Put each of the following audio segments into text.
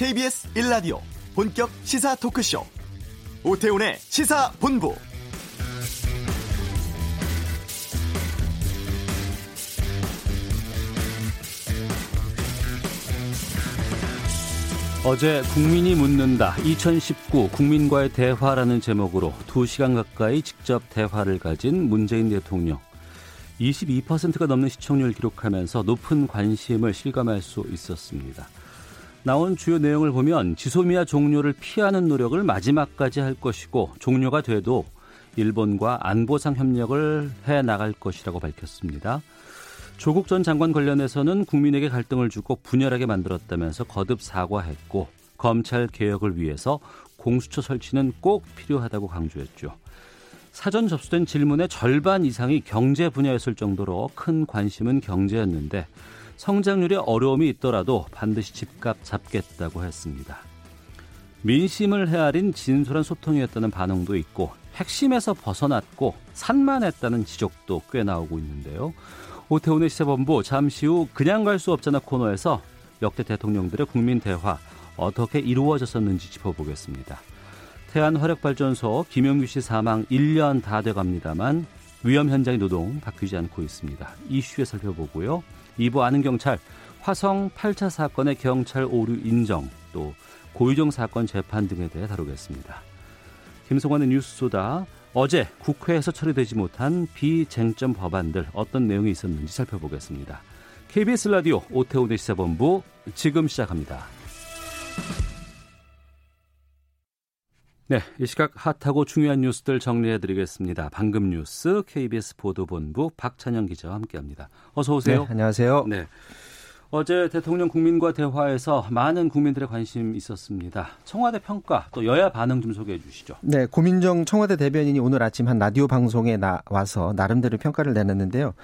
KBS 1라디오 본격 시사 토크쇼. 오태훈의 시사본부. 어제 국민이 묻는다. 2019 국민과의 대화라는 제목으로 2시간 가까이 직접 대화를 가진 문재인 대통령. 22%가 넘는 시청률을 기록하면서 높은 관심을 실감할 수 있었습니다. 나온 주요 내용을 보면 지소미아 종료를 피하는 노력을 마지막까지 할 것이고 종료가 돼도 일본과 안보상 협력을 해 나갈 것이라고 밝혔습니다. 조국 전 장관 관련해서는 국민에게 갈등을 주고 분열하게 만들었다면서 거듭 사과했고 검찰 개혁을 위해서 공수처 설치는 꼭 필요하다고 강조했죠. 사전 접수된 질문의 절반 이상이 경제 분야였을 정도로 큰 관심은 경제였는데 성장률에 어려움이 있더라도 반드시 집값 잡겠다고 했습니다. 민심을 헤아린 진솔한 소통이었다는 반응도 있고 핵심에서 벗어났고 산만했다는 지적도 꽤 나오고 있는데요. 오태훈의 시사본부 잠시 후 그냥 갈 수 없잖아 코너에서 역대 대통령들의 국민 대화 어떻게 이루어졌었는지 짚어보겠습니다. 태안 화력발전소 김영규 씨 사망 1년 다 돼갑니다만 위험 현장의 노동 바뀌지 않고 있습니다. 이슈에 살펴보고요. 2부 아는 경찰 화성 8차 사건의 경찰 오류 인정 또 고유정 사건 재판 등에 대해 다루겠습니다. 김성환의 뉴스 소다 어제 국회에서 처리되지 못한 비쟁점 법안들 어떤 내용이 있었는지 살펴보겠습니다. KBS 라디오 오태훈의 시사본부 지금 시작합니다. 네, 이 시각 핫하고 중요한 뉴스들 정리해드리겠습니다. 방금 뉴스 KBS 보도본부 박찬영 기자와 함께합니다. 어서 오세요. 네, 안녕하세요. 네. 어제 대통령 국민과 대화에서 많은 국민들의 관심 있었습니다. 청와대 평가 또 여야 반응 좀 소개해 주시죠. 네, 고민정 청와대 대변인이 오늘 아침 한 라디오 방송에 나와서 나름대로 평가를 내놨는데요.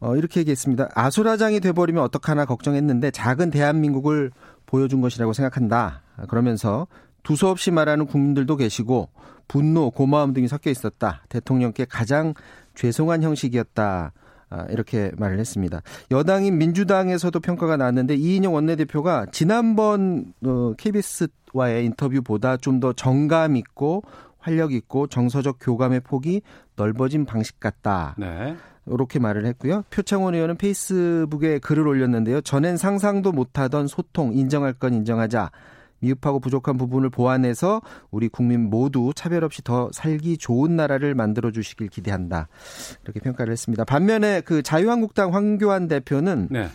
어, 이렇게 얘기했습니다. 아수라장이 돼버리면 어떡하나 걱정했는데 작은 대한민국을 보여준 것이라고 생각한다. 그러면서 두서없이 말하는 국민들도 계시고 분노, 고마움 등이 섞여 있었다. 대통령께 가장 죄송한 형식이었다. 아, 이렇게 말을 했습니다. 여당인 민주당에서도 평가가 나왔는데 이인영 원내대표가 지난번 KBS와의 어, 인터뷰보다 좀 더 정감 있고 활력 있고 정서적 교감의 폭이 넓어진 방식 같다. 네. 이렇게 말을 했고요. 표창원 의원은 페이스북에 글을 올렸는데요. 전엔 상상도 못하던 소통 인정할 건 인정하자. 미흡하고 부족한 부분을 보완해서 우리 국민 모두 차별 없이 더 살기 좋은 나라를 만들어 주시길 기대한다. 이렇게 평가를 했습니다. 반면에 그 자유한국당 황교안 대표는 네.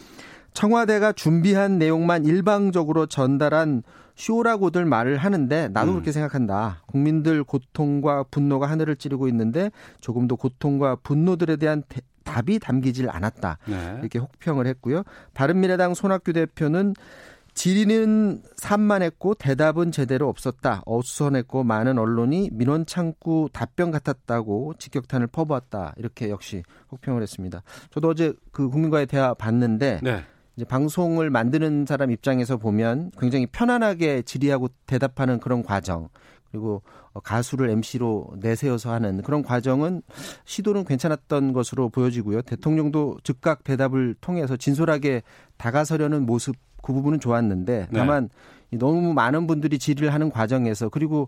청와대가 준비한 내용만 일방적으로 전달한 쇼라고들 말을 하는데 나도 음. 그렇게 생각한다. 국민들 고통과 분노가 하늘을 찌르고 있는데 조금 더 고통과 분노들에 대한 대, 답이 담기질 않았다. 네. 이렇게 혹평을 했고요. 바른미래당 손학규 대표는 질의는 산만했고 대답은 제대로 없었다. 어수선했고 많은 언론이 민원 창구 답변 같았다고 직격탄을 퍼부었다. 이렇게 역시 혹평을 했습니다. 저도 어제 그 국민과의 대화 봤는데 네. 이제 방송을 만드는 사람 입장에서 보면 굉장히 편안하게 질의하고 대답하는 그런 과정 그리고 가수를 MC로 내세워서 하는 그런 과정은 시도는 괜찮았던 것으로 보여지고요. 대통령도 즉각 대답을 통해서 진솔하게 다가서려는 모습 그 부분은 좋았는데 네. 다만 네. 너무 많은 분들이 질의를 하는 과정에서 그리고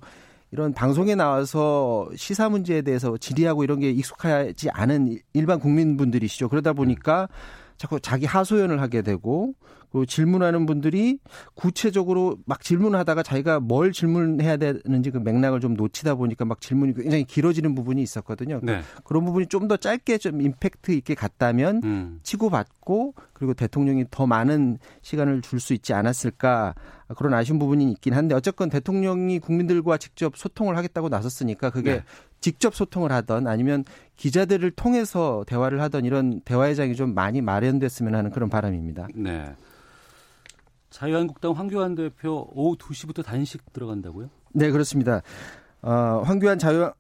이런 방송에 나와서 시사 문제에 대해서 질의하고 이런 게 익숙하지 않은 일반 국민분들이시죠. 그러다 보니까 자꾸 자기 하소연을 하게 되고 그 질문하는 분들이 구체적으로 막 질문하다가 자기가 뭘 질문해야 되는지 그 맥락을 좀 놓치다 보니까 막 질문이 굉장히 길어지는 부분이 있었거든요. 네. 그런 부분이 좀 더 짧게 좀 임팩트 있게 갔다면 음. 치고받고 그리고 대통령이 더 많은 시간을 줄 수 있지 않았을까 그런 아쉬운 부분이 있긴 한데 어쨌건 대통령이 국민들과 직접 소통을 하겠다고 나섰으니까 그게 네. 직접 소통을 하던 아니면 기자들을 통해서 대화를 하던 이런 대화의 장이 좀 많이 마련됐으면 하는 그런 바람입니다. 네. 자유한국당 황교안 대표 오후 2시부터 단식 들어간다고요? 네, 그렇습니다. 어, 황교안 자유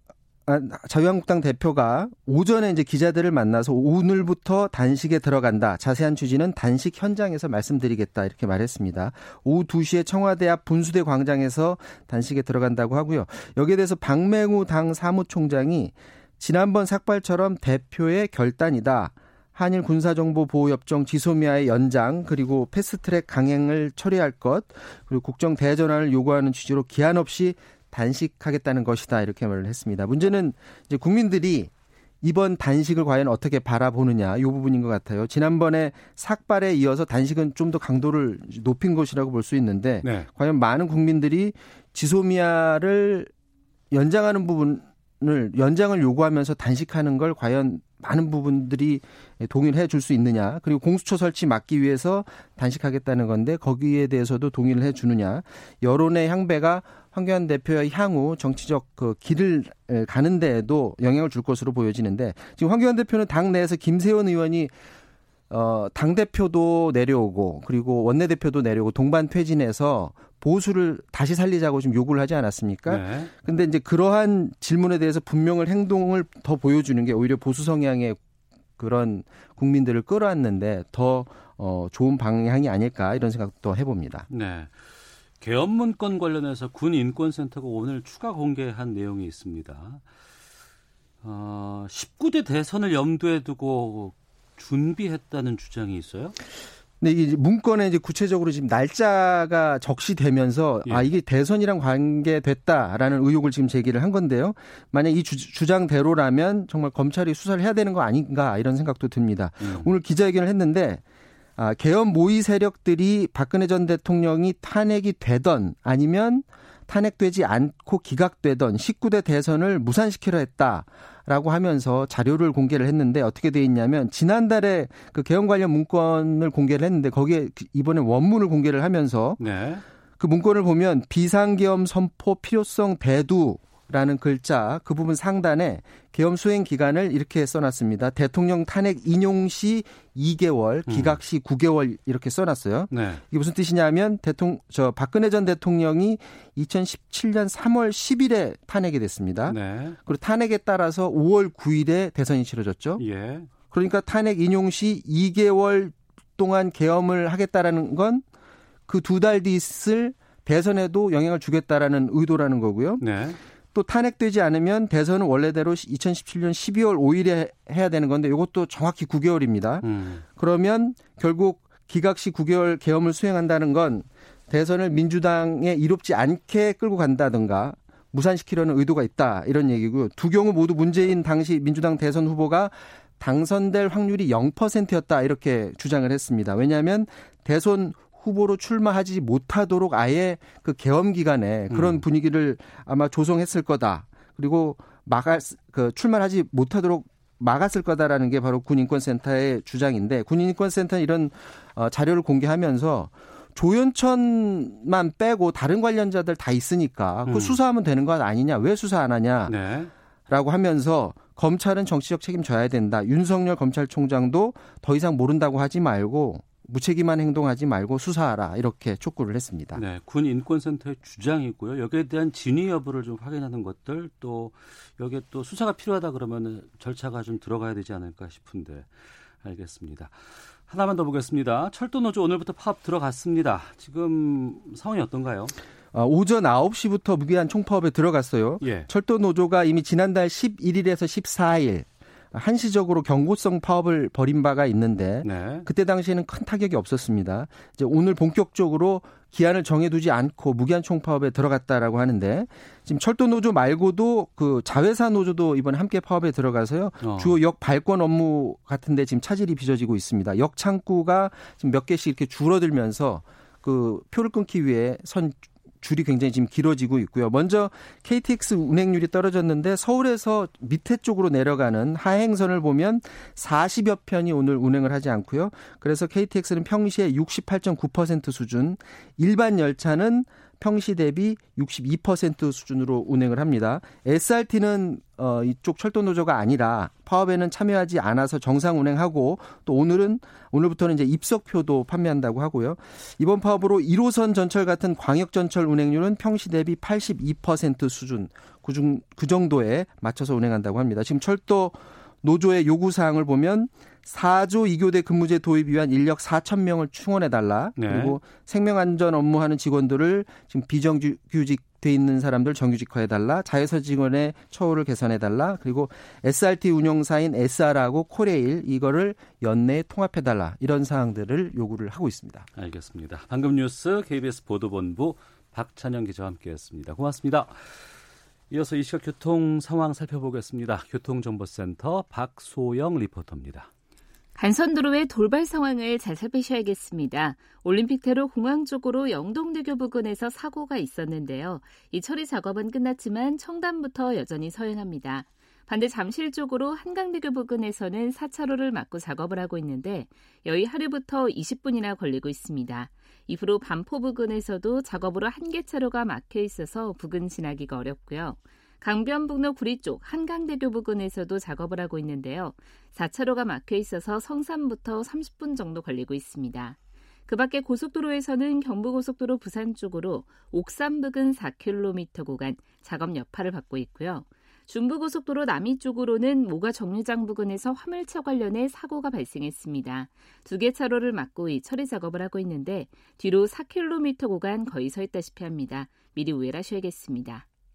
아, 자유한국당 대표가 오전에 이제 기자들을 만나서 오늘부터 단식에 들어간다. 자세한 취지는 단식 현장에서 말씀드리겠다. 이렇게 말했습니다. 오후 2시에 청와대 앞 분수대 광장에서 단식에 들어간다고 하고요. 여기에 대해서 박맹우 당 사무총장이 지난번 삭발처럼 대표의 결단이다. 한일 군사정보보호협정 지소미아의 연장 그리고 패스트트랙 강행을 처리할 것 그리고 국정 대전환을 요구하는 취지로 기한 없이 단식하겠다는 것이다 이렇게 말을 했습니다. 문제는 이제 국민들이 이번 단식을 과연 어떻게 바라보느냐 이 부분인 것 같아요. 지난번에 삭발에 이어서 단식은 좀 더 강도를 높인 것이라고 볼 수 있는데 네. 과연 많은 국민들이 지소미아를 연장하는 부분을 연장을 요구하면서 단식하는 걸 과연 많은 부분들이 동의를 해 줄 수 있느냐 그리고 공수처 설치 막기 위해서 단식하겠다는 건데 거기에 대해서도 동의를 해 주느냐. 여론의 향배가 황교안 대표의 향후 정치적 그 길을 가는 데에도 영향을 줄 것으로 보여지는데 지금 황교안 대표는 당 내에서 김세원 의원이 어, 당대표도 내려오고, 그리고 원내대표도 내려오고, 동반 퇴진해서 보수를 다시 살리자고 지금 요구를 하지 않았습니까? 네. 근데 이제 그러한 질문에 대해서 분명을 행동을 더 보여주는 게 오히려 보수 성향의 그런 국민들을 끌어안는데 더 어, 좋은 방향이 아닐까 이런 생각도 해봅니다. 네. 개헌 문건 관련해서 군 인권센터가 오늘 추가 공개한 내용이 있습니다. 어, 19대 대선을 염두에 두고 준비했다는 주장이 있어요? 네, 이 문건에 이제 구체적으로 지금 날짜가 적시되면서 예. 아 이게 대선이랑 관계됐다라는 의혹을 지금 제기를 한 건데요. 만약 이 주, 주장대로라면 정말 검찰이 수사를 해야 되는 거 아닌가 이런 생각도 듭니다. 음. 오늘 기자회견을 했는데 아, 개헌 모의 세력들이 박근혜 전 대통령이 탄핵이 되던 아니면 탄핵되지 않고 기각되던 19대 대선을 무산시키려 했다 라고 하면서 자료를 공개를 했는데 어떻게 돼 있냐면 지난달에 그 개헌 관련 문건을 공개를 했는데 거기에 이번에 원문을 공개를 하면서 네. 그 문건을 보면 비상계엄 선포 필요성 대두 라는 글자 그 부분 상단에 계엄 수행 기간을 이렇게 써놨습니다. 대통령 탄핵 인용 시 2개월, 음. 기각 시 9개월 이렇게 써놨어요. 네. 이게 무슨 뜻이냐면 대통령 저 박근혜 전 대통령이 2017년 3월 10일에 탄핵이 됐습니다. 네. 그리고 탄핵에 따라서 5월 9일에 대선이 치러졌죠. 예. 그러니까 탄핵 인용 시 2개월 동안 계엄을 하겠다라는 건 그 두 달 뒤 있을 대선에도 영향을 주겠다라는 의도라는 거고요. 네. 또 탄핵되지 않으면 대선은 원래대로 2017년 12월 5일에 해야 되는 건데 이것도 정확히 9개월입니다. 음. 그러면 결국 기각시 9개월 계엄을 수행한다는 건 대선을 민주당에 이롭지 않게 끌고 간다든가 무산시키려는 의도가 있다 이런 얘기고요. 두 경우 모두 문재인 당시 민주당 대선 후보가 당선될 확률이 0%였다 이렇게 주장을 했습니다. 왜냐하면 대선 후보로 출마하지 못하도록 아예 그 개엄 기간에 그런 음. 분위기를 아마 조성했을 거다. 그리고 막아 그 출마하지 못하도록 막았을 거다라는 게 바로 군인권센터의 주장인데 군인권센터는 이런 어, 자료를 공개하면서 조현천만 빼고 다른 관련자들 다 있으니까 그 음. 수사하면 되는 것 아니냐 왜 수사 안 하냐 네. 라고 하면서 검찰은 정치적 책임 져야 된다 윤석열 검찰총장도 더 이상 모른다고 하지 말고 무책임한 행동하지 말고 수사하라 이렇게 촉구를 했습니다. 네, 군 인권센터의 주장이고요. 여기에 대한 진위 여부를 좀 확인하는 것들 또 여기에 또 수사가 필요하다 그러면 절차가 좀 들어가야 되지 않을까 싶은데 알겠습니다. 하나만 더 보겠습니다. 철도 노조 오늘부터 파업 들어갔습니다. 지금 상황이 어떤가요? 아, 오전 9시부터 무기한 총파업에 들어갔어요. 예. 철도 노조가 이미 지난달 11일에서 14일 한시적으로 경고성 파업을 벌인 바가 있는데 네. 그때 당시에는 큰 타격이 없었습니다. 이제 오늘 본격적으로 기한을 정해두지 않고 무기한 총파업에 들어갔다라고 하는데 지금 철도 노조 말고도 그 자회사 노조도 이번 함께 파업에 들어가서요 어. 주요 역 발권 업무 같은데 지금 차질이 빚어지고 있습니다. 역 창구가 지금 몇 개씩 이렇게 줄어들면서 그 표를 끊기 위해 선 줄이 굉장히 지금 길어지고 있고요. 먼저 KTX 운행률이 떨어졌는데 서울에서 밑에 쪽으로 내려가는 하행선을 보면 40여 편이 오늘 운행을 하지 않고요. 그래서 KTX는 평시에 68.9% 수준, 일반 열차는 평시 대비 62% 수준으로 운행을 합니다. SRT는 어 이쪽 철도 노조가 아니라 파업에는 참여하지 않아서 정상 운행하고 또 오늘은 오늘부터는 이제 입석표도 판매한다고 하고요. 이번 파업으로 1호선 전철 같은 광역 전철 운행률은 평시 대비 82% 수준 그중 그 정도에 맞춰서 운행한다고 합니다. 지금 철도 노조의 요구 사항을 보면 4조 2교대 근무제 도입 위한 인력 4천 명을 충원해 달라. 네. 그리고 생명안전 업무하는 직원들을 지금 비정규직 돼 있는 사람들 정규직화해 달라, 자회사 직원의 처우를 개선해 달라, 그리고 SRT 운영사인 SR하고 코레일 이거를 연내 통합해 달라 이런 사항들을 요구를 하고 있습니다. 알겠습니다. 방금 뉴스 KBS 보도본부 박찬영 기자와 함께했습니다. 고맙습니다. 이어서 이 시각 교통 상황 살펴보겠습니다. 교통정보센터 박소영 리포터입니다. 간선도로의 돌발 상황을 잘 살피셔야겠습니다. 올림픽대로 공항 쪽으로 영동대교 부근에서 사고가 있었는데요. 이 처리 작업은 끝났지만 청담부터 여전히 서행합니다. 반대 잠실 쪽으로 한강대교 부근에서는 4차로를 막고 작업을 하고 있는데 여의 하루부터 20분이나 걸리고 있습니다. 이후로 반포 부근에서도 작업으로 한 개 차로가 막혀 있어서 부근 지나기가 어렵고요. 강변북로 구리 쪽 한강대교 부근에서도 작업을 하고 있는데요. 4차로가 막혀 있어서 성산부터 30분 정도 걸리고 있습니다. 그 밖에 고속도로에서는 경부고속도로 부산 쪽으로 옥산 부근 4km 구간 작업 여파를 받고 있고요. 중부고속도로 남이 쪽으로는 모가 정류장 부근에서 화물차 관련해 사고가 발생했습니다. 두 개 차로를 막고 이 처리 작업을 하고 있는데 뒤로 4km 구간 거의 서 있다시피 합니다. 미리 우회하셔야겠습니다.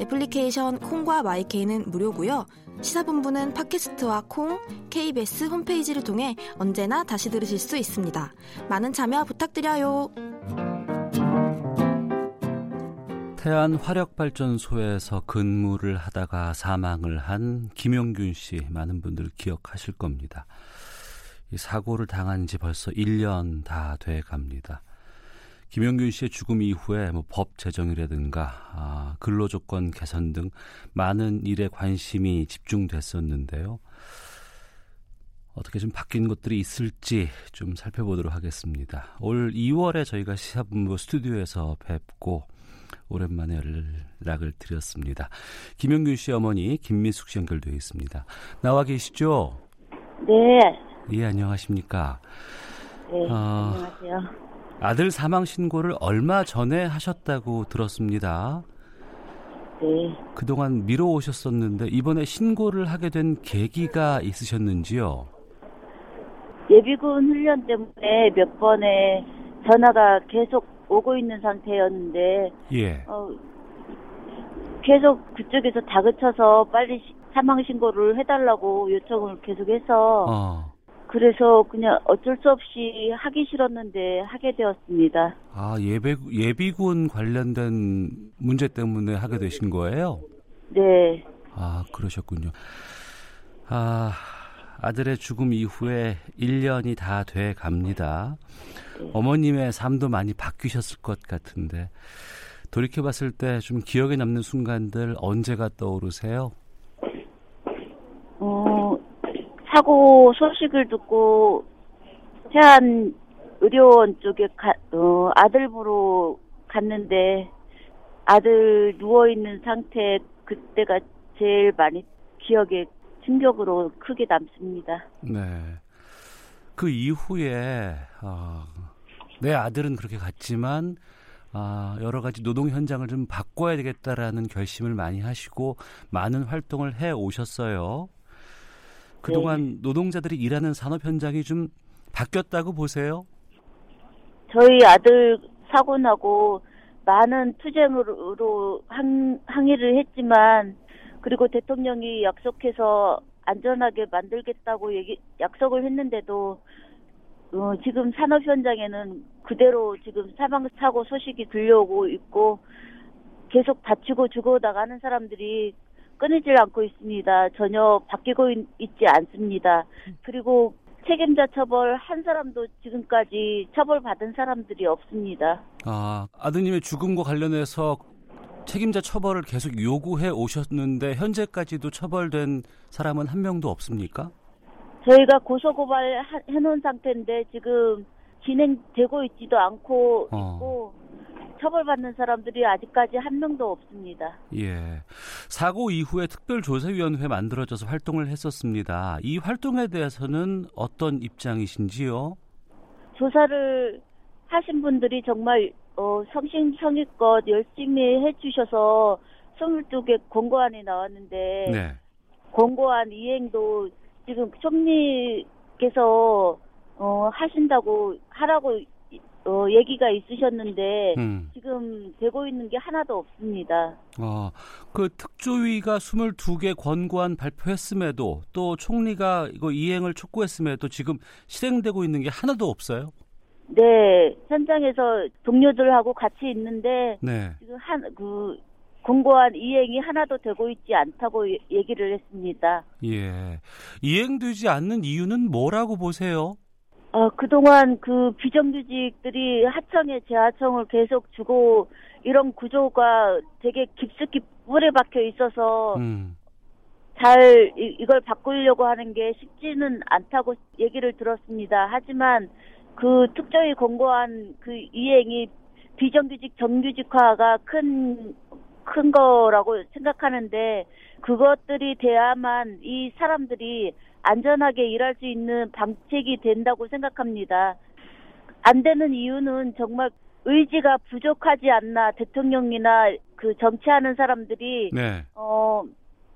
애플리케이션 콩과 마이케이는 무료고요. 시사본부는 팟캐스트와 콩, KBS 홈페이지를 통해 언제나 다시 들으실 수 있습니다. 많은 참여 부탁드려요. 태안 화력발전소에서 근무를 하다가 사망을 한 김용균 씨 많은 분들 기억하실 겁니다. 이 사고를 당한 지 벌써 1년 다 돼 갑니다. 김영균 씨의 죽음 이후에 뭐 법 제정이라든가 아, 근로조건 개선 등 많은 일에 관심이 집중됐었는데요. 어떻게 좀 바뀐 것들이 있을지 좀 살펴보도록 하겠습니다. 올 2월에 저희가 시사본부 스튜디오에서 뵙고 오랜만에 연락을 드렸습니다. 김영균 씨 어머니 김미숙 씨 연결되어 있습니다. 나와 계시죠? 네. 예, 안녕하십니까? 네, 어, 안녕하세요. 아들 사망 신고를 얼마 전에 하셨다고 들었습니다. 네. 그동안 미뤄오셨었는데 이번에 신고를 하게 된 계기가 있으셨는지요? 예비군 훈련 때문에 몇 번의 전화가 계속 오고 있는 상태였는데 예. 어, 계속 그쪽에서 다그쳐서 빨리 사망 신고를 해달라고 요청을 계속해서 어. 그래서 그냥 어쩔 수 없이 하기 싫었는데 하게 되었습니다. 아, 예비, 예비군 관련된 문제 때문에 하게 되신 거예요? 네. 아, 그러셨군요. 아, 아들의 죽음 이후에 1년이 다 돼 갑니다. 네. 어머님의 삶도 많이 바뀌셨을 것 같은데, 돌이켜봤을 때 좀 기억에 남는 순간들 언제가 떠오르세요? 어, 사고 소식을 듣고 태안 의료원 쪽에 가, 어, 아들 보러 갔는데 아들 누워 있는 상태 그때가 제일 많이 기억에 충격으로 크게 남습니다. 네. 그 이후에 어, 내 아들은 그렇게 갔지만 아, 여러 가지 노동 현장을 좀 바꿔야 되겠다라는 결심을 많이 하시고 많은 활동을 해 오셨어요. 그동안 네. 노동자들이 일하는 산업 현장이 좀 바뀌었다고 보세요? 저희 아들 사고 나고 많은 투쟁으로 항, 항의를 했지만 그리고 대통령이 약속해서 안전하게 만들겠다고 얘기 약속을 했는데도 어, 지금 산업 현장에는 그대로 지금 사망 사고 소식이 들려오고 있고 계속 다치고 죽어 나가는 사람들이 끊이질 않고 있습니다. 전혀 바뀌고 있, 지 않습니다. 그리고 책임자 처벌 한 사람도 지금까지 처벌받은 사람들이 없습니다. 아, 아드님의 죽음과 관련해서 책임자 처벌을 계속 요구해 오셨는데 현재까지도 처벌된 사람은 한 명도 없습니까? 저희가 고소고발 해놓은 상태인데 지금 진행되고 있지도 않고 어. 있고 처벌받는 사람들이 아직까지 한 명도 없습니다. 예. 사고 이후에 특별조사위원회 만들어져서 활동을 했었습니다. 이 활동에 대해서는 어떤 입장이신지요? 조사를 하신 분들이 정말 어, 성심성의껏 열심히 해주셔서 22개 공고안이 나왔는데 네. 공고안 이행도 지금 총리께서 어, 하신다고 하라고 어, 얘기가 있으셨는데 음. 지금 되고 있는 게 하나도 없습니다. 어, 그 특조위가 22개 권고안 발표했음에도 또 총리가 이거 이행을 촉구했음에도 지금 실행되고 있는 게 하나도 없어요? 네, 현장에서 동료들하고 같이 있는데 네. 지금 한그 공고안 이행이 하나도 되고 있지 않다고 예- 얘기를 했습니다. 예. 이행되지 않는 이유는 뭐라고 보세요? 어, 그동안 그 비정규직들이 하청에 재하청을 계속 주고 이런 구조가 되게 깊숙이 뿌리 박혀 있어서 음. 잘 이, 이걸 바꾸려고 하는 게 쉽지는 않다고 얘기를 들었습니다. 하지만 그 특조위 공고한 그 이행이 비정규직 정규직화가 큰, 큰 거라고 생각하는데 그것들이 돼야만 이 사람들이 안전하게 일할 수 있는 방책이 된다고 생각합니다. 안 되는 이유는 정말 의지가 부족하지 않나 대통령이나 그 정치하는 사람들이 네. 어,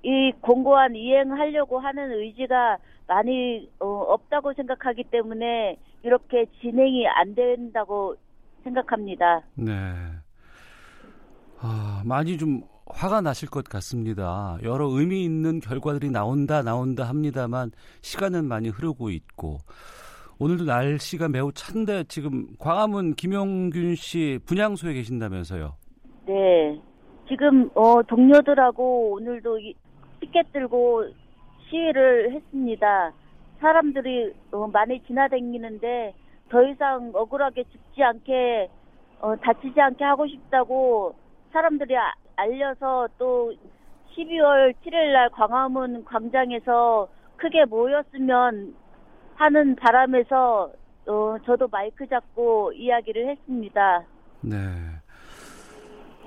이 공고안 이행하려고 하는 의지가 많이 어, 없다고 생각하기 때문에 이렇게 진행이 안 된다고 생각합니다. 네. 아, 많이 좀 화가 나실 것 같습니다. 여러 의미 있는 결과들이 나온다, 나온다 합니다만 시간은 많이 흐르고 있고 오늘도 날씨가 매우 찬데 지금 광화문 김용균 씨 분향소에 계신다면서요. 네. 지금 어, 동료들하고 오늘도 이- 피켓 들고 시위를 했습니다. 사람들이 어, 많이 지나다니는데 더 이상 억울하게 죽지 않게 어, 다치지 않게 하고 싶다고 사람들이 아- 알려서 또 12월 7일 날 광화문 광장에서 크게 모였으면 하는 바람에서 어, 저도 마이크 잡고 이야기를 했습니다. 네.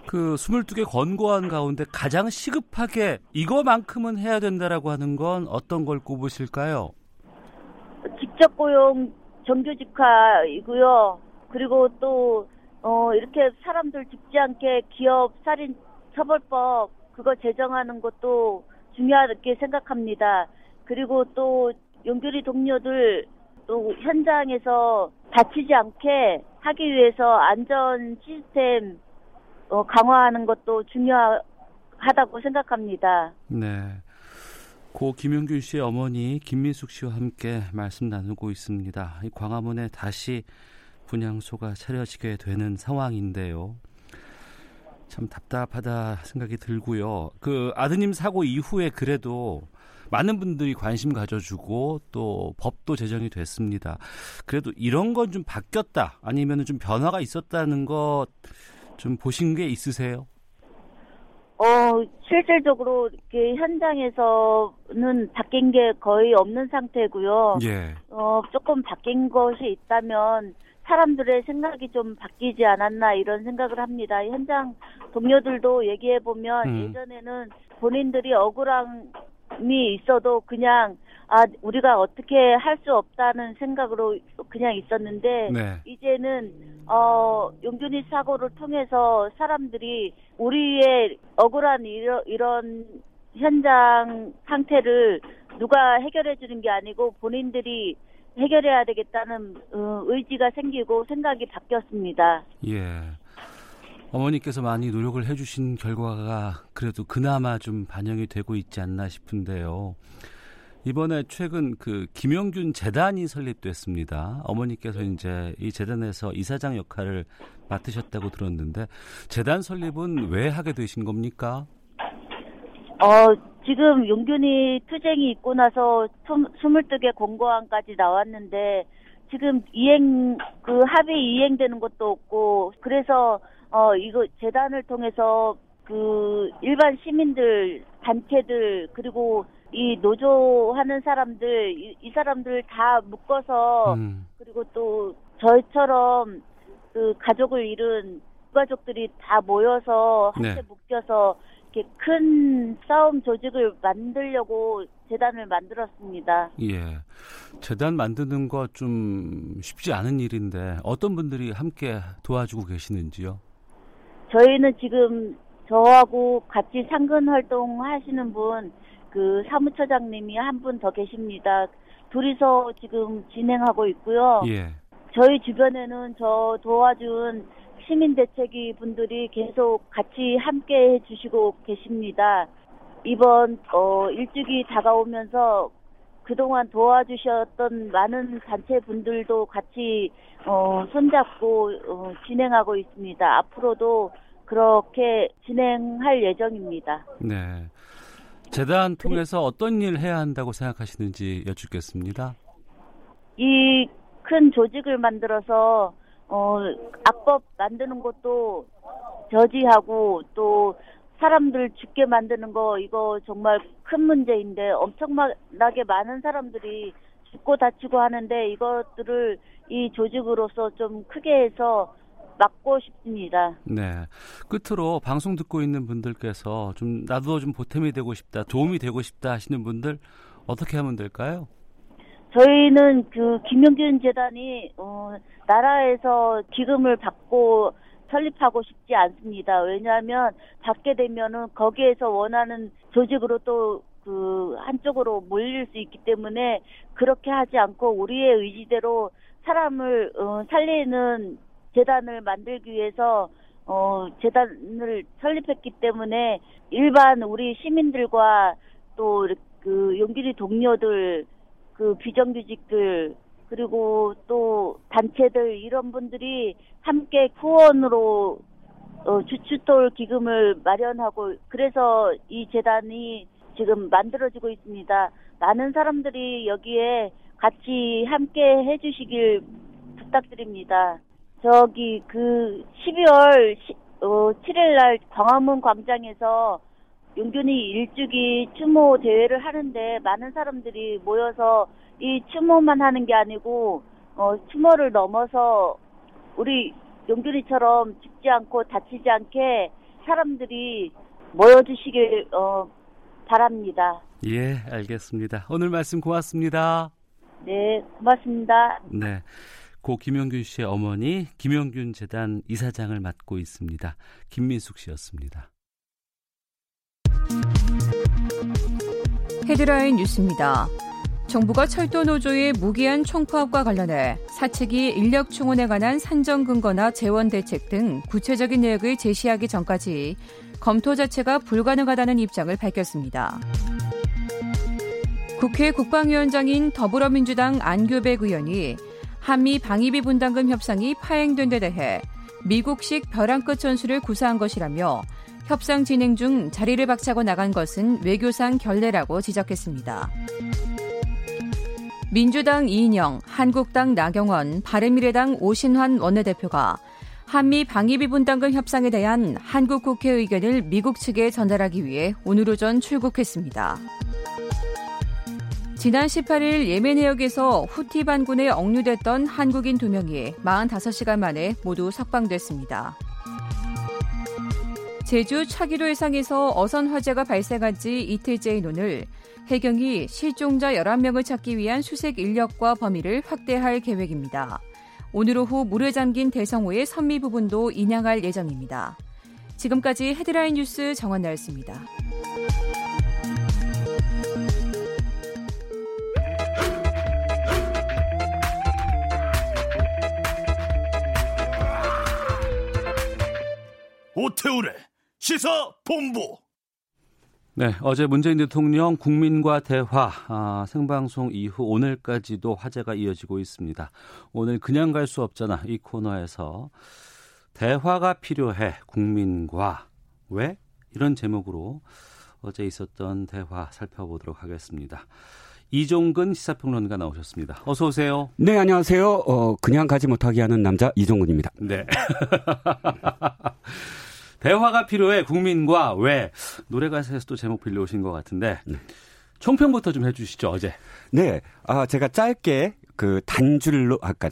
그 22개 권고안 가운데 가장 시급하게 이거만큼은 해야 된다라고 하는 건 어떤 걸 꼽으실까요? 직접 고용 정규직화이고요. 그리고 또 어, 이렇게 사람들 죽지 않게 기업 살인 처벌법 그거 제정하는 것도 중요하게 생각합니다. 그리고 또 용규리 동료들 또 현장에서 다치지 않게 하기 위해서 안전 시스템 어, 강화하는 것도 중요하다고 생각합니다. 네. 고 김용균 씨의 어머니 김민숙 씨와 함께 말씀 나누고 있습니다. 이 광화문에 다시 분향소가 차려지게 되는 상황인데요. 참 답답하다 생각이 들고요. 그 아드님 사고 이후에 그래도 많은 분들이 관심 가져주고 또 법도 제정이 됐습니다. 그래도 이런 건 좀 바뀌었다 아니면 좀 변화가 있었다는 것 좀 보신 게 있으세요? 어, 실질적으로 이렇게 현장에서는 바뀐 게 거의 없는 상태고요. 예. 어, 조금 바뀐 것이 있다면 사람들의 생각이 좀 바뀌지 않았나 이런 생각을 합니다. 현장 동료들도 얘기해 보면 음. 예전에는 본인들이 억울함이 있어도 그냥 아 우리가 어떻게 할 수 없다는 생각으로 그냥 있었는데 네. 이제는 어 용준이 사고를 통해서 사람들이 우리의 억울한 이런, 이런 현장 상태를 누가 해결해 주는 게 아니고 본인들이 해결해야 되겠다는 어, 의지가 생기고 생각이 바뀌었습니다. 예. 어머니께서 많이 노력을 해주신 결과가 그래도 그나마 좀 반영이 되고 있지 않나 싶은데요. 이번에 최근 그 김영균 재단이 설립됐습니다. 어머니께서 이제 이 재단에서 이사장 역할을 맡으셨다고 들었는데 재단 설립은 왜 하게 되신 겁니까? 어, 지금 용균이 투쟁이 있고 나서 22개 공고안까지 나왔는데 지금 이행 그 합의 이행되는 것도 없고 그래서 어 이거 재단을 통해서 그 일반 시민들 단체들 그리고 이 노조 하는 사람들 이, 이 사람들 다 묶어서 음, 그리고 또 저희처럼 그 가족을 잃은 유가족들이 다 모여서 함께 네. 묶여서 이렇게 큰 싸움 조직을 만들려고 재단을 만들었습니다. 예. 재단 만드는 거 좀 쉽지 않은 일인데 어떤 분들이 함께 도와주고 계시는지요? 저희는 지금 저하고 같이 상근 활동 하시는 분, 그 사무처장님이 한 분 더 계십니다. 둘이서 지금 진행하고 있고요. 예. 저희 주변에는 저 도와준 시민대책위 분들이 계속 같이 함께 해주시고 계십니다. 이번 어, 일주기 다가오면서 그동안 도와주셨던 많은 단체 분들도 같이 어, 손잡고 어, 진행하고 있습니다. 앞으로도 그렇게 진행할 예정입니다. 네. 재단 통해서 어떤 일 해야 한다고 생각하시는지 여쭙겠습니다. 이 큰 조직을 만들어서 어 악법 만드는 것도 저지하고 또 사람들 죽게 만드는 거 이거 정말 큰 문제인데 엄청나게 많은 사람들이 죽고 다치고 하는데 이것들을 이 조직으로서 좀 크게 해서 막고 싶습니다. 네. 끝으로 방송 듣고 있는 분들께서 좀 나도 좀 보탬이 되고 싶다, 도움이 되고 싶다 하시는 분들 어떻게 하면 될까요? 저희는 그 김영균 재단이 어, 나라에서 기금을 받고 설립하고 싶지 않습니다. 왜냐하면 받게 되면은 거기에서 원하는 조직으로 또 그 한쪽으로 몰릴 수 있기 때문에 그렇게 하지 않고 우리의 의지대로 사람을 어, 살리는 재단을 만들기 위해서 어, 재단을 설립했기 때문에 일반 우리 시민들과 또 그 용기리 동료들 그 비정규직들 그리고 또 단체들 이런 분들이 함께 후원으로 어, 주춧돌 기금을 마련하고 그래서 이 재단이 지금 만들어지고 있습니다. 많은 사람들이 여기에 같이 함께 해주시길 부탁드립니다. 저기 그 12월 어, 7일 날 광화문 광장에서 용균이 일주기 추모 대회를 하는데 많은 사람들이 모여서 이 추모만 하는 게 아니고 어, 추모를 넘어서 우리 용균이처럼 죽지 않고 다치지 않게 사람들이 모여주시길 어, 바랍니다. 예, 알겠습니다. 오늘 말씀 고맙습니다. 네, 고맙습니다. 네. 고 김영균 씨의 어머니 김영균 재단 이사장을 맡고 있습니다. 김민숙 씨였습니다. 헤드라인 뉴스입니다. 정부가 철도 노조의 무기한 총파업과 관련해 사측이 인력 충원에 관한 산정 근거나 재원 대책 등 구체적인 내역을 제시하기 전까지 검토 자체가 불가능하다는 입장을 밝혔습니다. 국회 국방위원장인 더불어민주당 안교백 의원이 한미 방위비 분담금 협상이 파행된 데 대해 미국식 벼랑 끝 전술을 구사한 것이라며 협상 진행 중 자리를 박차고 나간 것은 외교상 결례라고 지적했습니다. 민주당 이인영, 한국당 나경원, 바른미래당 오신환 원내대표가 한미 방위비 분담금 협상에 대한 한국 국회 의견을 미국 측에 전달하기 위해 오늘 오전 출국했습니다. 지난 18일 예멘 해역에서 후티 반군에 억류됐던 한국인 2명이 45시간 만에 모두 석방됐습니다. 제주 차기로 해상에서 어선 화재가 발생한 지 이틀째인 오늘 해경이 실종자 11명을 찾기 위한 수색 인력과 범위를 확대할 계획입니다. 오늘 오후 물에 잠긴 대성호의 선미 부분도 인양할 예정입니다. 지금까지 헤드라인 뉴스 정원 나였습니다. 오태우래 시사 본부. 네, 어제 문재인 대통령 국민과 대화 아, 생방송 이후 오늘까지도 화제가 이어지고 있습니다. 오늘 그냥 갈 수 없잖아 이 코너에서 대화가 필요해 국민과 왜 이런 제목으로 어제 있었던 대화 살펴보도록 하겠습니다. 이종근 시사평론가 나오셨습니다. 어서 오세요. 네, 안녕하세요. 어, 그냥 가지 못하게 하는 남자 이종근입니다. 네. 대화가 필요해 국민과 왜 노래 가사에서도 제목 빌려오신 것 같은데 네. 총평부터 좀 해주시죠 어제. 네, 아 제가 짧게 그 단줄로 아까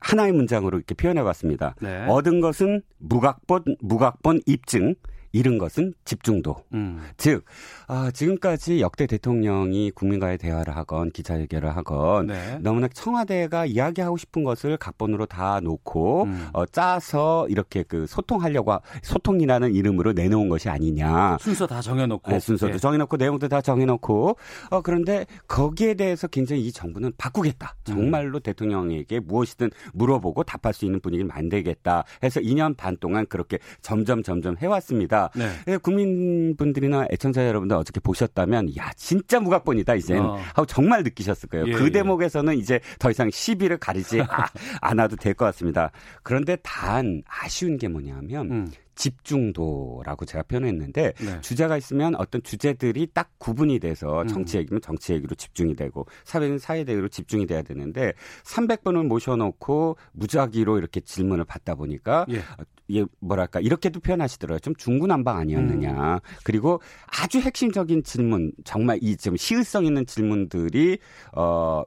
하나의 문장으로 이렇게 표현해봤습니다. 네. 얻은 것은 무각본 무각본 입증. 잃은 것은 집중도. 음. 즉, 아, 지금까지 역대 대통령이 국민과의 대화를 하건 기자회견을 하건 네. 너무나 청와대가 이야기하고 싶은 것을 각본으로 다 놓고 음. 어, 짜서 이렇게 그 소통하려고 소통이라는 이름으로 내놓은 것이 아니냐. 순서 다 정해놓고. 네, 순서도 네. 정해놓고 내용도 다 정해놓고. 어, 그런데 거기에 대해서 굉장히 이 정부는 바꾸겠다. 음. 정말로 음. 대통령에게 무엇이든 물어보고 답할 수 있는 분위기를 만들겠다. 해서 2년 반 동안 그렇게 점점 점점 해왔습니다. 네. 예, 국민분들이나 애청자 여러분들 어저께 보셨다면 야 진짜 무각본이다 이제 어. 하고 정말 느끼셨을 거예요. 예, 그 예. 대목에서는 이제 더 이상 시비를 가리지 아, 않아도 될 것 같습니다. 그런데 단 아쉬운 게 뭐냐면 음. 집중도라고 제가 표현했는데 네. 주제가 있으면 어떤 주제들이 딱 구분이 돼서 음. 정치 얘기면 정치 얘기로 집중이 되고 사회는 사회 대로 집중이 돼야 되는데 300번을 모셔놓고 무작위로 이렇게 질문을 받다 보니까 예. 이게 뭐랄까 이렇게도 표현하시더라고요. 좀 중구난방 아니었느냐. 음. 그리고 아주 핵심적인 질문, 정말 이 좀 시의성 있는 질문들이 어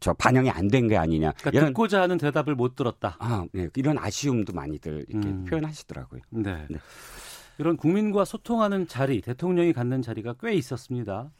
저 반영이 안 된 게 아니냐. 그러니까 이런, 듣고자 하는 대답을 못 들었다. 아, 네. 이런 아쉬움도 많이들 이렇게 음. 표현하시더라고요. 네. 네. 이런 국민과 소통하는 자리, 대통령이 갖는 자리가 꽤 있었습니다.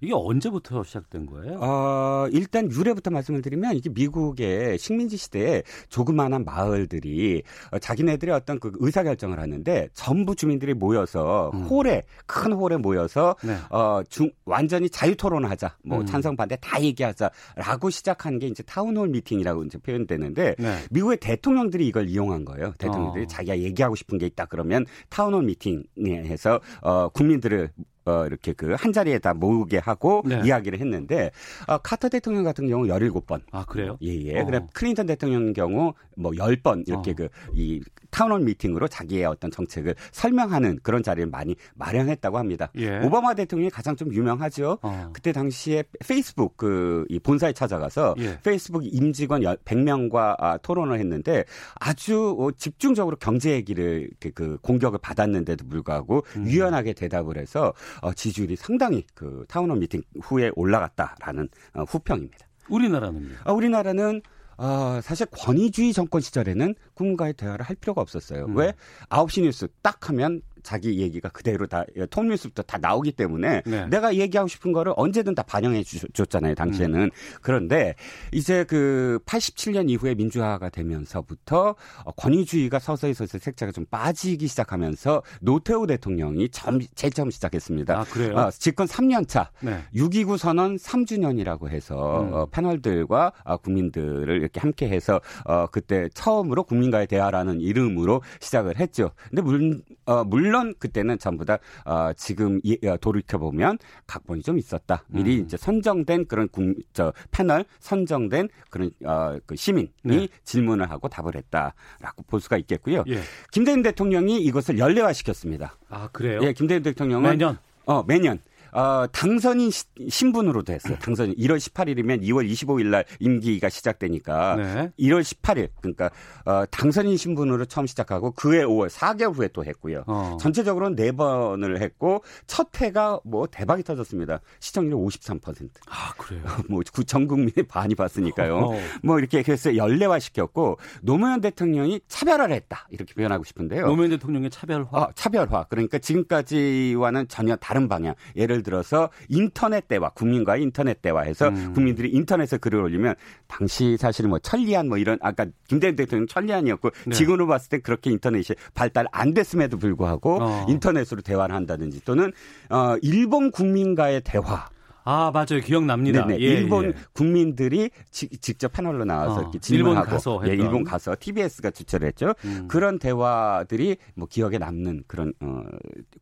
이게 언제부터 시작된 거예요? 어, 일단 유래부터 말씀을 드리면 이게 미국의 식민지 시대에 조그마한 마을들이 어, 자기네들의 어떤 그 의사 결정을 하는데 전부 주민들이 모여서 음. 홀에 큰 홀에 모여서 네. 어, 중, 완전히 자유 토론하자. 뭐 음. 찬성 반대 다 얘기하자라고 시작한 게 이제 타운홀 미팅이라고 이제 표현되는데 네. 미국의 대통령들이 이걸 이용한 거예요. 대통령들이 어. 자기가 얘기하고 싶은 게 있다 그러면 타운홀 미팅 에 해서 어, 국민들을 어, 이렇게 그 한 자리에 다 모으게 하고 네. 이야기를 했는데 어, 카터 대통령 같은 경우 17번. 아, 그래요? 예, 예. 어. 그래 클린턴 대통령 경우 뭐 10번 이렇게 어. 그이 타운홀 미팅으로 자기의 어떤 정책을 설명하는 그런 자리를 많이 마련했다고 합니다. 예. 오바마 대통령이 가장 좀 유명하죠. 어. 그때 당시에 페이스북 그 이 본사에 찾아가서 예. 페이스북 임직원 100명과 아, 토론을 했는데 아주 어, 집중적으로 경제 얘기를 그, 그 공격을 받았는데도 불구하고 음. 유연하게 대답을 해서 어, 지지율이 상당히 그 타운홀 미팅 후에 올라갔다라는 어, 후평입니다. 우리나라는요? 아, 우리나라는 어, 사실 권위주의 정권 시절에는 국민과의 대화를 할 필요가 없었어요. 음. 왜? 9시 뉴스 딱 하면 자기 얘기가 그대로 다 땡 뉴스부터 다 나오기 때문에 네. 내가 얘기하고 싶은 거를 언제든 다 반영해 줬잖아요 당시에는 음. 그런데 이제 그 87년 이후에 민주화가 되면서부터 권위주의가 서서히 서서히 색채가 좀 빠지기 시작하면서 노태우 대통령이 처음 제일 처음 시작했습니다. 아 그래요? 어, 집권 3년 차 네. 6.29 선언 3주년이라고 해서 음. 어, 패널들과 어, 국민들을 이렇게 함께해서 어, 그때 처음으로 국민과의 대화라는 이름으로 시작을 했죠. 근데 물, 어, 물론 물론 그때는 전부 다 어, 지금 이, 어, 돌이켜 보면 각본이 좀 있었다. 미리 음. 이제 선정된 그런 국, 저 패널 선정된 그런 어, 그 시민이 네. 질문을 하고 답을 했다라고 볼 수가 있겠고요. 예. 김대중 대통령이 이것을 연례화시켰습니다. 아 그래요? 예, 김대중 대통령은 매년 어 매년 어, 당선인 시, 신분으로 됐어요. 당선인 1월 18일이면 2월 25일 날 임기가 시작되니까 네. 1월 18일 그러니까 어, 당선인 신분으로 처음 시작하고 그해 5월 4개월 후에 또 했고요. 어. 전체적으로는 네 번을 했고 첫 해가 뭐 대박이 터졌습니다. 시청률 53%. 아 그래요? 뭐전 국민의 반이 봤으니까요. 어. 뭐 이렇게 해서 연례화 시켰고 노무현 대통령이 차별화를 했다 이렇게 표현하고 싶은데요. 노무현 대통령의 차별화? 어, 차별화. 그러니까 지금까지와는 전혀 다른 방향. 예를 들어서 인터넷 대화, 국민과의 인터넷 대화해서 음. 국민들이 인터넷에 글을 올리면 당시 사실 뭐 천리안 뭐 이런 아까 김대중 대통령 천리안이었고 네. 지금으로 봤을 때 그렇게 인터넷이 발달 안 됐음에도 불구하고 어. 인터넷으로 대화를 한다든지 또는 어 일본 국민과의 대화 아 맞아요 기억납니다. 예, 일본 예. 국민들이 지, 직접 패널로 나와서 어, 질문하고 일본 가서 예, 일본 가서 TBS가 주최를 했죠. 음. 그런 대화들이 뭐 기억에 남는 그런 어,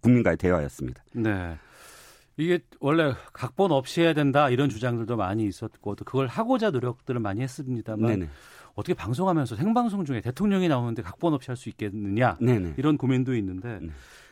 국민과의 대화였습니다. 네. 이게 원래 각본 없이 해야 된다 이런 주장들도 많이 있었고 또 그걸 하고자 노력들을 많이 했습니다만 네네. 어떻게 방송하면서 생방송 중에 대통령이 나오는데 각본 없이 할 수 있겠느냐 네네. 이런 고민도 있는데 네.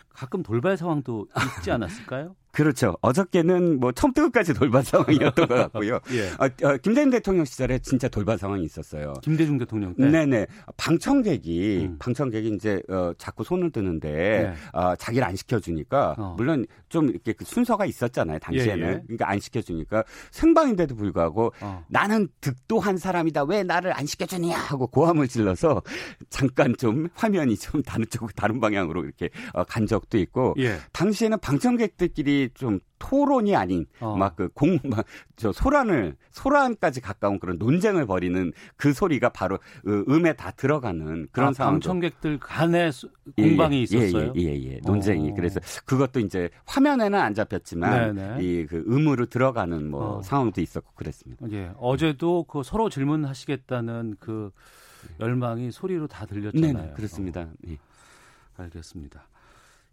가끔 돌발 상황도 있지 않았을까요? 그렇죠. 어저께는 뭐 처음부터까지 돌발 상황이었던 것 같고요. 예. 어, 어, 김대중 대통령 시절에 진짜 돌발 상황이 있었어요. 김대중 대통령 때. 네네. 방청객이 음. 방청객이 이제 어, 자꾸 손을 드는데 네. 어, 자기를 안 시켜주니까 어. 물론 좀 이렇게 그 순서가 있었잖아요 당시에는. 예, 예. 그러니까 안 시켜주니까 생방인데도 불구하고 어. 나는 득도 한 사람이다 왜 나를 안 시켜주냐 하고 고함을 질러서 잠깐 좀 화면이 좀 다른 쪽 다른 방향으로 이렇게 어, 간 적도 있고 예. 당시에는 방청객들끼리 좀 토론이 아닌 어. 막그 공 막 저 소란을 소란까지 가까운 그런 논쟁을 벌이는 그 소리가 바로 음에 다 들어가는 그런 아, 상황. 방청객들 간에 예, 공방이 예, 있었어요. 예, 예, 예, 예. 논쟁이. 어. 그래서 그것도 이제 화면에는 안 잡혔지만 이 그 음으로 들어가는 뭐 어. 상황도 있었고 그랬습니다. 예. 어제도 그 서로 질문하시겠다는 그 열망이 소리로 다 들렸잖아요. 네, 그렇습니다. 예. 알겠습니다.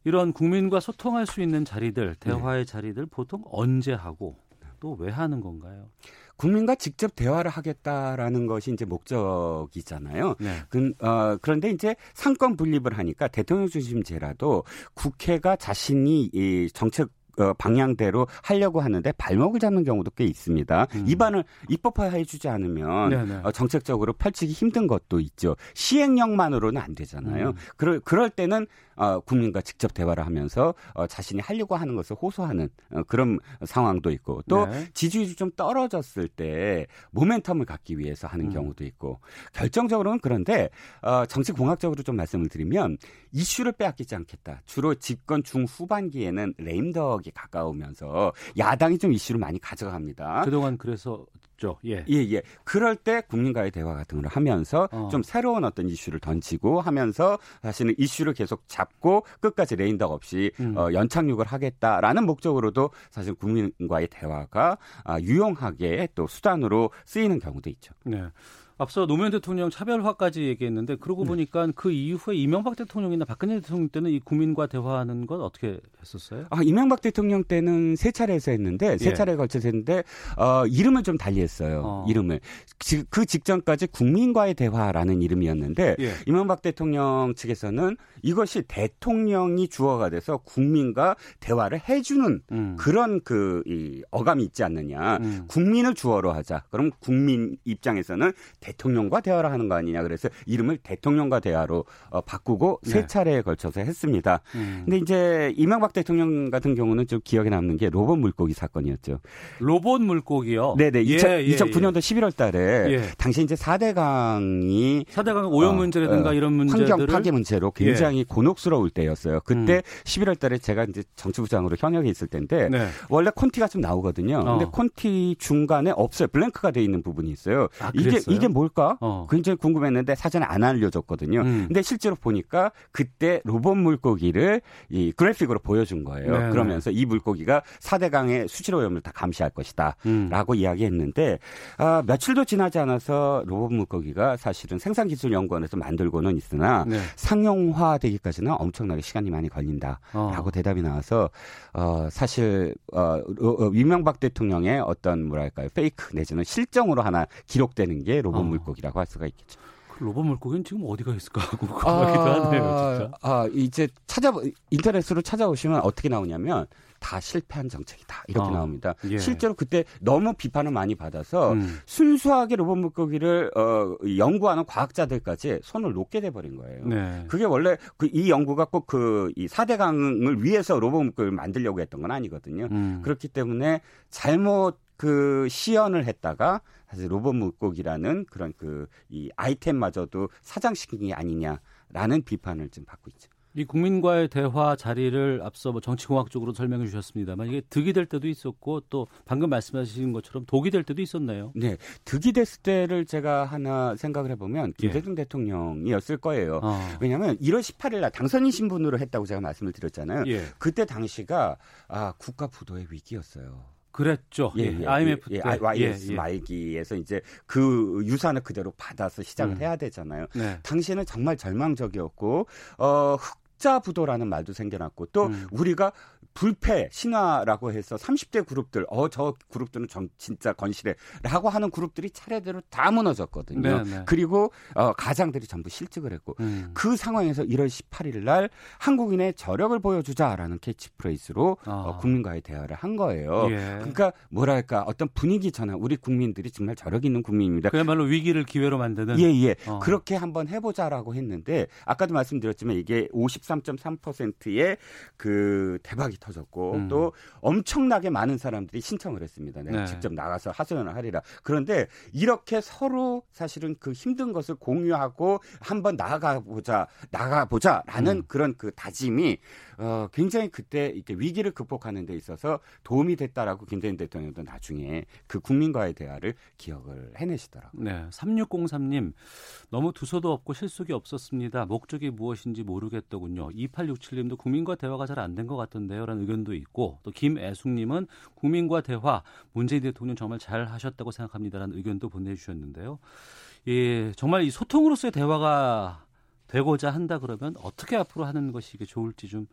이런 국민과 소통할 수 있는 자리들, 대화의 네. 자리들 보통 언제 하고 또 왜 하는 건가요? 국민과 직접 대화를 하겠다라는 것이 이제 목적이잖아요. 네. 그, 어, 그런데 이제 상권 분립을 하니까 대통령 중심제라도 국회가 자신이 이 정책 어, 방향대로 하려고 하는데 발목을 잡는 경우도 꽤 있습니다. 음. 입안을 입법화해 주지 않으면 어, 정책적으로 펼치기 힘든 것도 있죠. 시행령만으로는 안 되잖아요. 음. 그럴 그럴 때는 어, 국민과 직접 대화를 하면서 어, 자신이 하려고 하는 것을 호소하는 어, 그런 상황도 있고 또 네. 지지율이 좀 떨어졌을 때 모멘텀을 갖기 위해서 하는 음. 경우도 있고 결정적으로는 그런데 어, 정치 공학적으로 좀 말씀을 드리면 이슈를 빼앗기지 않겠다. 주로 집권 중후반기에는 레임덕이 가까우면서 야당이 좀 이슈를 많이 가져갑니다. 그동안 그래서 있죠. 예. 예, 예. 그럴 때 국민과의 대화 같은 걸 하면서 어. 좀 새로운 어떤 이슈를 던지고 하면서 사실은 이슈를 계속 잡고 끝까지 레인덕 없이 음. 어, 연착륙을 하겠다라는 목적으로도 사실 국민과의 대화가 아, 유용하게 또 수단으로 쓰이는 경우도 있죠. 네. 앞서 노무현 대통령 차별화까지 얘기했는데 그러고 네. 보니까 그 이후에 이명박 대통령이나 박근혜 대통령 때는 이 국민과 대화하는 건 어떻게 했었어요? 아 이명박 대통령 때는 세 차례에서 했는데 세 예. 차례에 걸쳐서 했는데 어, 이름을 좀 달리했어요. 어. 이름을 그 직전까지 국민과의 대화라는 이름이었는데 예. 이명박 대통령 측에서는 이것이 대통령이 주어가 돼서 국민과 대화를 해주는 음. 그런 그 이 어감이 있지 않느냐. 음. 국민을 주어로 하자. 그럼 국민 입장에서는 대통령과 대화를 하는 거 아니냐 그래서 이름을 대통령과 대화로 어, 바꾸고 네. 세 차례에 걸쳐서 했습니다. 음. 근데 이제 이명박 대통령 같은 경우는 좀 기억에 남는 게 로봇 물고기 사건이었죠. 로봇 물고기요? 네네. 예, 2000, 예, 2009년도 예. 11월 달에 예. 당시 이제 4대강이 4대강 오염 어, 문제라든가 어, 이런 문제들 환경 파괴 문제로 굉장히 예. 곤혹스러울 때였어요. 그때 음. 11월 달에 제가 이제 정치부장으로 현역에 있을 때인데 네. 원래 콘티가 좀 나오거든요. 어. 근데 콘티 중간에 없어요. 블랭크가 돼 있는 부분이 있어요. 아, 이게 이게 뭘까? 어. 굉장히 궁금했는데 사전에 안 알려줬거든요. 음. 근데 실제로 보니까 그때 로봇 물고기를 이 그래픽으로 보여준 거예요. 네네. 그러면서 이 물고기가 4대강의 수질 오염을 다 감시할 것이다. 음. 라고 이야기했는데 아, 며칠도 지나지 않아서 로봇 물고기가 사실은 생산기술연구원에서 만들고는 있으나 네. 상용화되기까지는 엄청나게 시간이 많이 걸린다라고 어. 대답이 나와서 어, 사실 어, 위명박 대통령의 어떤 뭐랄까요 페이크 내지는 실정으로 하나 기록되는 게 로봇 어. 물고기라고 할 수가 있겠죠. 그 로봇 물고기는 지금 어디 가 있을까 하고 궁금하기도 아, 하네요, 진짜. 아, 이제 찾아 인터넷으로 찾아오시면 어떻게 나오냐면 다 실패한 정책이다 이렇게 어, 나옵니다. 예. 실제로 그때 너무 비판을 많많이 받아서 음. 순수하게 로봇 물고기를 어, 연구하는 과학자들까지 손을 놓게 돼 버린 거예요. 네. 그게 원래 그 이 연구가 꼭 그이 4대강을 위해서 로봇 물고기를 만들려고 했던 건 아니거든요. 음. 그렇기 때문에 잘못 그 시연을 했다가 사실 로봇 물고기라는 그런 그 이 아이템마저도 사장시킨 게 아니냐라는 비판을 지금 받고 있죠. 이 국민과의 대화 자리를 앞서 뭐 정치공학적으로 설명해 주셨습니다만 이게 득이 될 때도 있었고 또 방금 말씀하신 것처럼 독이 될 때도 있었나요? 네, 득이 됐을 때를 제가 하나 생각을 해보면 김대중 예. 대통령이었을 거예요. 어. 왜냐하면 1월 18일 날 당선인 신분으로 했다고 제가 말씀을 드렸잖아요. 예. 그때 당시가 아 국가 부도의 위기였어요. 그랬죠. 예, 예, 예 IMF 예, 때. 예, YS 예, 말기에서 이제 그 유산을 그대로 받아서 시작을 음. 해야 되잖아요. 네. 당시에는 정말 절망적이었고 어 흑자부도라는 말도 생겨났고 또 음. 우리가 불패 신화라고 해서 30대 그룹들 어 저 그룹들은 전 진짜 건실해라고 하는 그룹들이 차례대로 다 무너졌거든요. 네네. 네. 그리고 어 가장들이 전부 실직을 했고 음. 그 상황에서 1월 18일 날 한국인의 저력을 보여주자라는 캐치프레이즈로 아. 어, 국민과의 대화를 한 거예요. 예. 그러니까 뭐랄까 어떤 분위기 전환 우리 국민들이 정말 저력 있는 국민입니다. 그야말로 위기를 기회로 만드는 예예 예. 어. 그렇게 한번 해보자라고 했는데 아까도 말씀드렸지만 이게 53.3%의 그 대박이 터졌고 음. 또 엄청나게 많은 사람들이 신청을 했습니다. 내가 네. 직접 나가서 하소연을 하리라. 그런데 이렇게 서로 사실은 그 힘든 것을 공유하고 한번 나가 보자, 나가 보자라는 음. 그런 그 다짐이 어 굉장히 그때 이렇게 위기를 극복하는 데 있어서 도움이 됐다라고 김대중 대통령도 나중에 그 국민과의 대화를 기억을 해내시더라고요. 네. 3603님 너무 두서도 없고 실속이 없었습니다. 목적이 무엇인지 모르겠더군요. 2867님도 국민과 대화가 잘 안 된 것 같던데요 라는 의견도 있고 또 김애숙님은 국민과 대화 문재인 대통령 정말 잘 하셨다고 생각합니다라는 의견도 보내주셨는데요. 예, 정말 이 소통으로서의 대화가 되고자 한다 그러면 어떻게 앞으로 하는 것이 좋을지 좀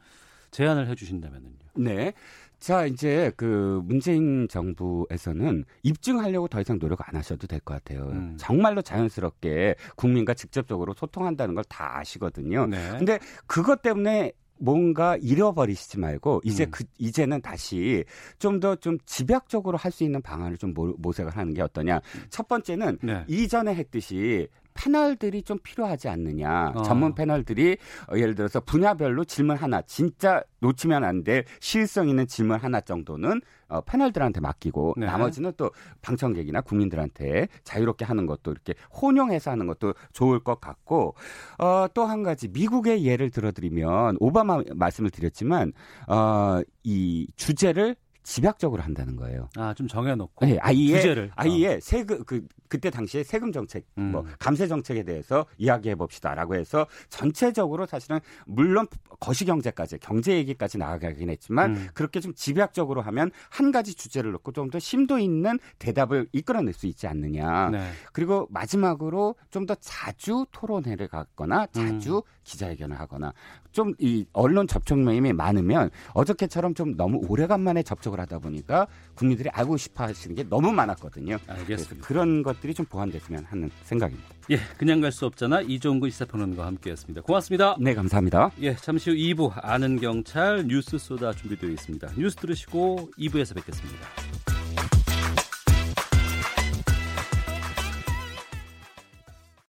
제안을 해주신다면요. 네. 자, 이제 그 문재인 정부에서는 입증하려고 더 이상 노력 안 하셔도 될 것 같아요. 음. 정말로 자연스럽게 국민과 직접적으로 소통한다는 걸 다 아시거든요. 네. 근데 그것 때문에 뭔가 잃어버리시지 말고 이제 음. 그 이제는 다시 좀 더좀 좀 집약적으로 할 수 있는 방안을 좀 모색을 하는 게 어떠냐. 첫 번째는 네. 이전에 했듯이 패널들이 좀 필요하지 않느냐. 어. 전문 패널들이 어, 예를 들어서 분야별로 질문 하나, 진짜 놓치면 안 될 실성 있는 질문 하나 정도는 어, 패널들한테 맡기고 네. 나머지는 또 방청객이나 국민들한테 자유롭게 하는 것도 이렇게 혼용해서 하는 것도 좋을 것 같고 어, 또 한 가지 미국의 예를 들어드리면 오바마 말씀을 드렸지만 어, 이 주제를 집약적으로 한다는 거예요. 아, 좀 정해놓고. 네, 아예, 주제를. 아예 어. 세금, 그, 그때 당시에 세금 정책, 뭐 음. 뭐, 감세 정책에 대해서 이야기해 봅시다라고 해서 전체적으로 사실은 물론 거시경제까지, 경제 얘기까지 나아가긴 했지만 음. 그렇게 좀 집약적으로 하면 한 가지 주제를 놓고 좀 더 심도 있는 대답을 이끌어낼 수 있지 않느냐. 네. 그리고 마지막으로 좀 더 자주 토론회를 갖거나 자주 음. 기자회견을 하거나 좀 이 언론 접촉면이 많으면 어저께처럼 좀 너무 오래간만에 접촉을 하다 보니까 국민들이 알고 싶어 하시는 게 너무 많았거든요. 알겠습니다. 그런 것들이 좀 보완됐으면 하는 생각입니다. 예, 그냥 갈 수 없잖아. 이종근 시사평론가와 함께했습니다. 고맙습니다. 네, 감사합니다. 예, 잠시 후 2부 아는 경찰 뉴스 쏘다 준비되어 있습니다. 뉴스 들으시고 2부에서 뵙겠습니다.